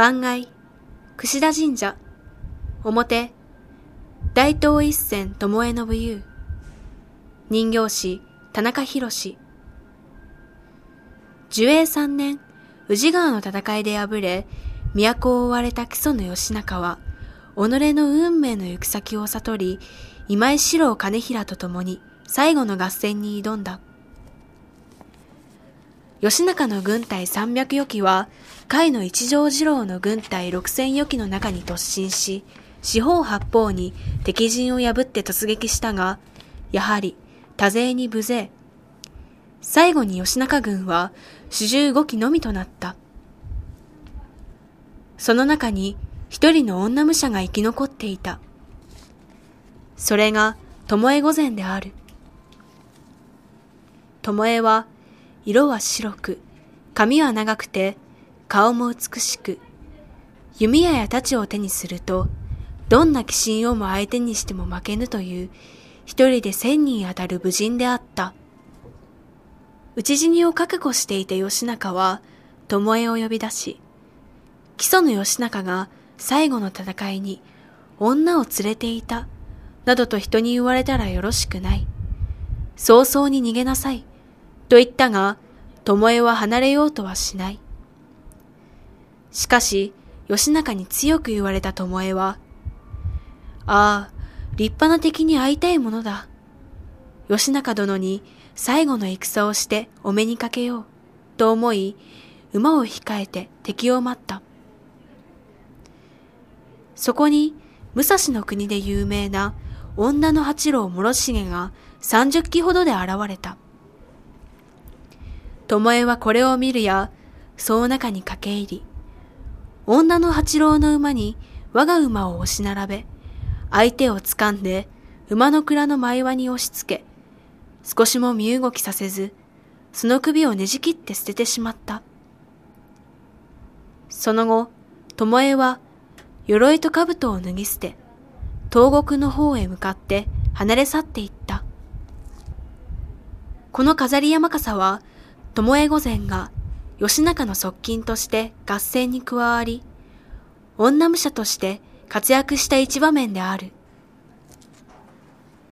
番外、串田神社、表、大東一線巴信優、人形師田中博士、樹永三年、宇治川の戦いで敗れ、都を追われた木曽の義仲は、己の運命の行く先を悟り、今井四郎金平と共に最後の合戦に挑んだ。義仲の軍隊300余機は、甲斐の一条次郎の軍隊6000余機の中に突進し、四方八方に敵陣を破って突撃したが、やはり多勢に無勢。最後に義仲軍は主従5機のみとなった。その中に一人の女武者が生き残っていた。それが、巴御前である。巴は、色は白く、髪は長くて、顔も美しく、弓矢や太刀を手にすると、どんな鬼神をも相手にしても負けぬという、一人で千人当たる武人であった。討ち死にを覚悟していた義仲は、巴を呼び出し、木曽の義仲が最後の戦いに女を連れていた、などと人に言われたらよろしくない。早々に逃げなさい、と言ったが、巴は離れようとはしない。しかし、義仲に強く言われた巴は、ああ、立派な敵に会いたいものだ。義仲殿に最後の戦をしてお目にかけよう、と思い、馬を控えて敵を待った。そこに、武蔵の国で有名な女の八郎諸重が三十機ほどで現れた。巴はこれを見るや、その中に駆け入り、女の八郎の馬に我が馬を押し並べ、相手を掴んで馬の蔵の前輪に押し付け、少しも身動きさせず、その首をねじ切って捨ててしまった。その後、巴は鎧と兜を脱ぎ捨て、東国の方へ向かって離れ去っていった。この飾り山笠は、巴御前が義仲の側近として合戦に加わり、女武者として活躍した一場面である。